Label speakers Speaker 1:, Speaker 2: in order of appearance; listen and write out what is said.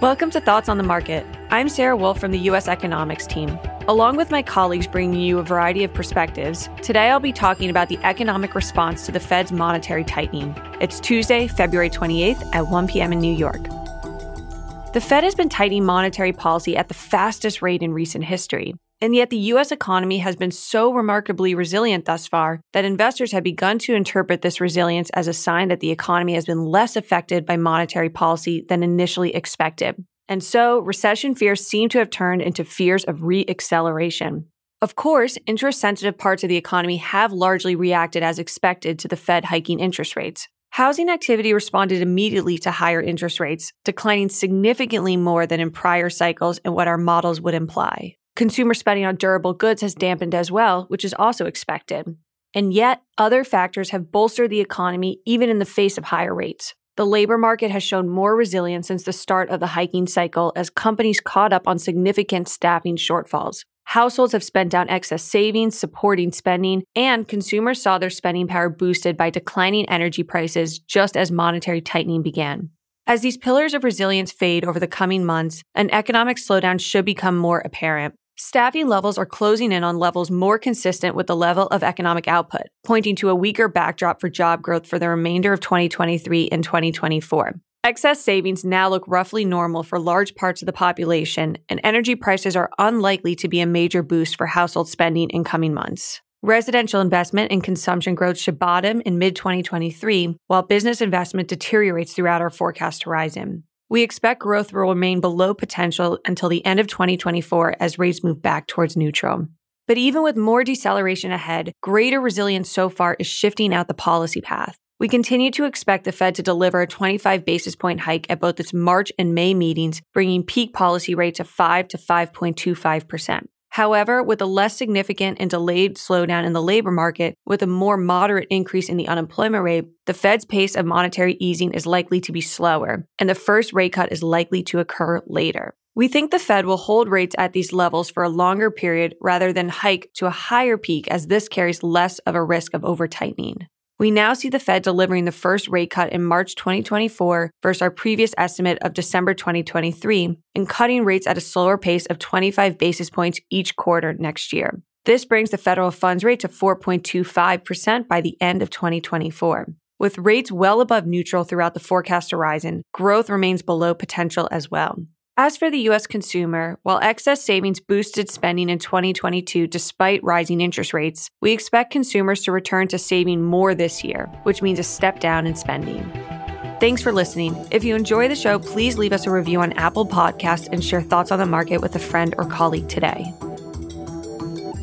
Speaker 1: Welcome to Thoughts on the Market. I'm Sarah Wolfe from the U.S. Economics team. Along with my colleagues bringing you a variety of perspectives, today I'll be talking about the economic response to the Fed's monetary tightening. It's Tuesday, February 28th at 1 p.m. in New York. The Fed has been tightening monetary policy at the fastest rate in recent history. And yet, the US economy has been so remarkably resilient thus far that investors have begun to interpret this resilience as a sign that the economy has been less affected by monetary policy than initially expected. And so, recession fears seem to have turned into fears of re-acceleration. Of course, interest sensitive parts of the economy have largely reacted as expected to the Fed hiking interest rates. Housing activity responded immediately to higher interest rates, declining significantly more than in prior cycles and what our models would imply. Consumer spending on durable goods has dampened as well, which is also expected. And yet, other factors have bolstered the economy even in the face of higher rates. The labor market has shown more resilience since the start of the hiking cycle as companies caught up on significant staffing shortfalls. Households have spent down excess savings, supporting spending, and consumers saw their spending power boosted by declining energy prices just as monetary tightening began. As these pillars of resilience fade over the coming months, an economic slowdown should become more apparent. Staffing levels are closing in on levels more consistent with the level of economic output, pointing to a weaker backdrop for job growth for the remainder of 2023 and 2024. Excess savings now look roughly normal for large parts of the population, and energy prices are unlikely to be a major boost for household spending in coming months. Residential investment and consumption growth should bottom in mid 2023, while business investment deteriorates throughout our forecast horizon. We expect growth will remain below potential until the end of 2024 as rates move back towards neutral. But even with more deceleration ahead, greater resilience so far is shifting out the policy path. We continue to expect the Fed to deliver a 25 basis point hike at both its March and May meetings, bringing peak policy rate to 5 to 5.25%. However, with a less significant and delayed slowdown in the labor market, with a more moderate increase in the unemployment rate, the Fed's pace of monetary easing is likely to be slower, and the first rate cut is likely to occur later. We think the Fed will hold rates at these levels for a longer period rather than hike to a higher peak, as this carries less of a risk of over tightening. We now see the Fed delivering the first rate cut in March 2024 versus our previous estimate of December 2023 and cutting rates at a slower pace of 25 basis points each quarter next year. This brings the federal funds rate to 4.25% by the end of 2024. With rates well above neutral throughout the forecast horizon, growth remains below potential as well. As for the U.S. consumer, while excess savings boosted spending in 2022 despite rising interest rates, we expect consumers to return to saving more this year, which means a step down in spending. Thanks for listening. If you enjoy the show, please leave us a review on Apple Podcasts and share thoughts on the market with a friend or colleague today.